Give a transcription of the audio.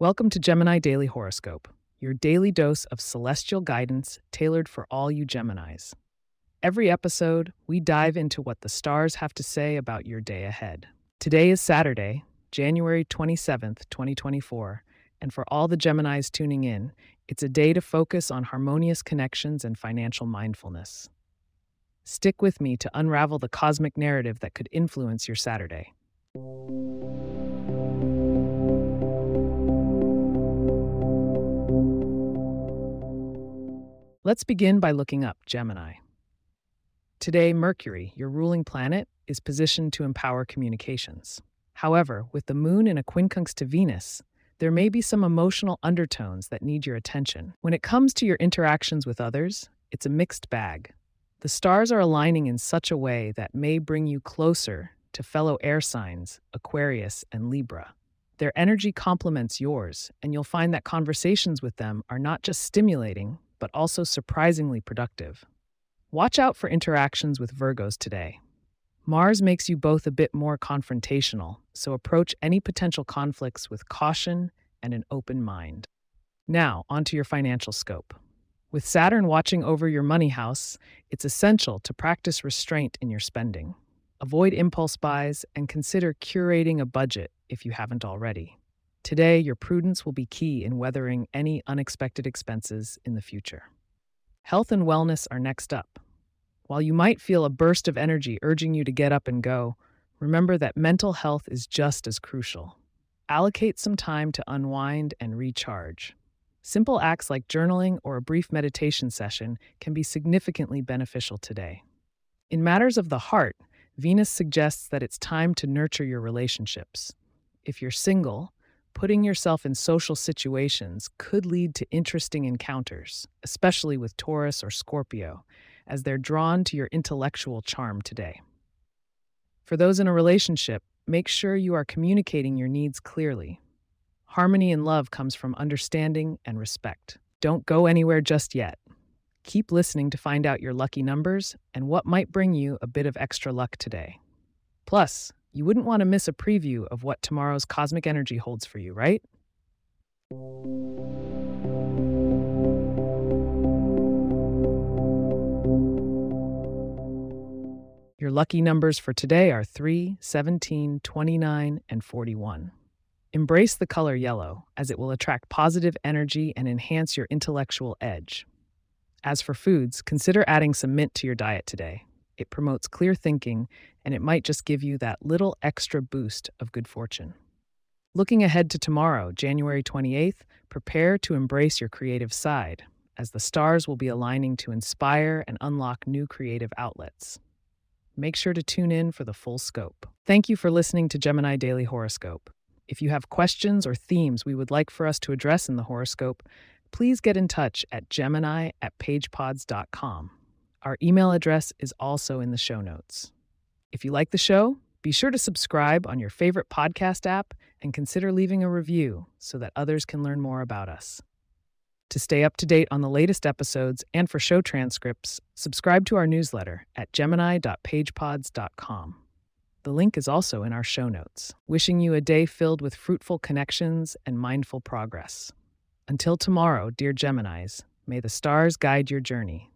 Welcome to Gemini Daily Horoscope, your daily dose of celestial guidance tailored for all you Geminis. Every episode, we dive into what the stars have to say about your day ahead. Today is Saturday, January 27th, 2024, and for all the Geminis tuning in, it's a day to focus on harmonious connections and financial mindfulness. Stick with me to unravel the cosmic narrative that could influence your Saturday. Let's begin by looking up Gemini. Today, Mercury, your ruling planet, is positioned to empower communications. However, with the moon in a quincunx to Venus, there may be some emotional undertones that need your attention. When it comes to your interactions with others, it's a mixed bag. The stars are aligning in such a way that may bring you closer to fellow air signs, Aquarius and Libra. Their energy complements yours, and you'll find that conversations with them are not just stimulating, but also surprisingly productive. Watch out for interactions with Virgos today. Mars makes you both a bit more confrontational, so approach any potential conflicts with caution and an open mind. Now, onto your financial scope. With Saturn watching over your money house, it's essential to practice restraint in your spending. Avoid impulse buys and consider curating a budget if you haven't already. Today, your prudence will be key in weathering any unexpected expenses in the future. Health and wellness are next up. While you might feel a burst of energy urging you to get up and go, remember that mental health is just as crucial. Allocate some time to unwind and recharge. Simple acts like journaling or a brief meditation session can be significantly beneficial today. In matters of the heart, Venus suggests that it's time to nurture your relationships. If you're single, putting yourself in social situations could lead to interesting encounters, especially with Taurus or Scorpio, as they're drawn to your intellectual charm today. For those in a relationship, make sure you are communicating your needs clearly. Harmony in love comes from understanding and respect. Don't go anywhere just yet. Keep listening to find out your lucky numbers and what might bring you a bit of extra luck today. Plus, you wouldn't want to miss a preview of what tomorrow's cosmic energy holds for you, right? Your lucky numbers for today are 3, 17, 29, and 41. Embrace the color yellow, as it will attract positive energy and enhance your intellectual edge. As for foods, consider adding some mint to your diet today. It promotes clear thinking, and it might just give you that little extra boost of good fortune. Looking ahead to tomorrow, January 28th, prepare to embrace your creative side, as the stars will be aligning to inspire and unlock new creative outlets. Make sure to tune in for the full scope. Thank you for listening to Gemini Daily Horoscope. If you have questions or themes we would like for us to address in the horoscope, please get in touch at gemini at pagepods.com. Our email address is also in the show notes. If you like the show, be sure to subscribe on your favorite podcast app and consider leaving a review so that others can learn more about us. To stay up to date on the latest episodes and for show transcripts, subscribe to our newsletter at gemini.pagepods.com. The link is also in our show notes. Wishing you a day filled with fruitful connections and mindful progress. Until tomorrow, dear Geminis, may the stars guide your journey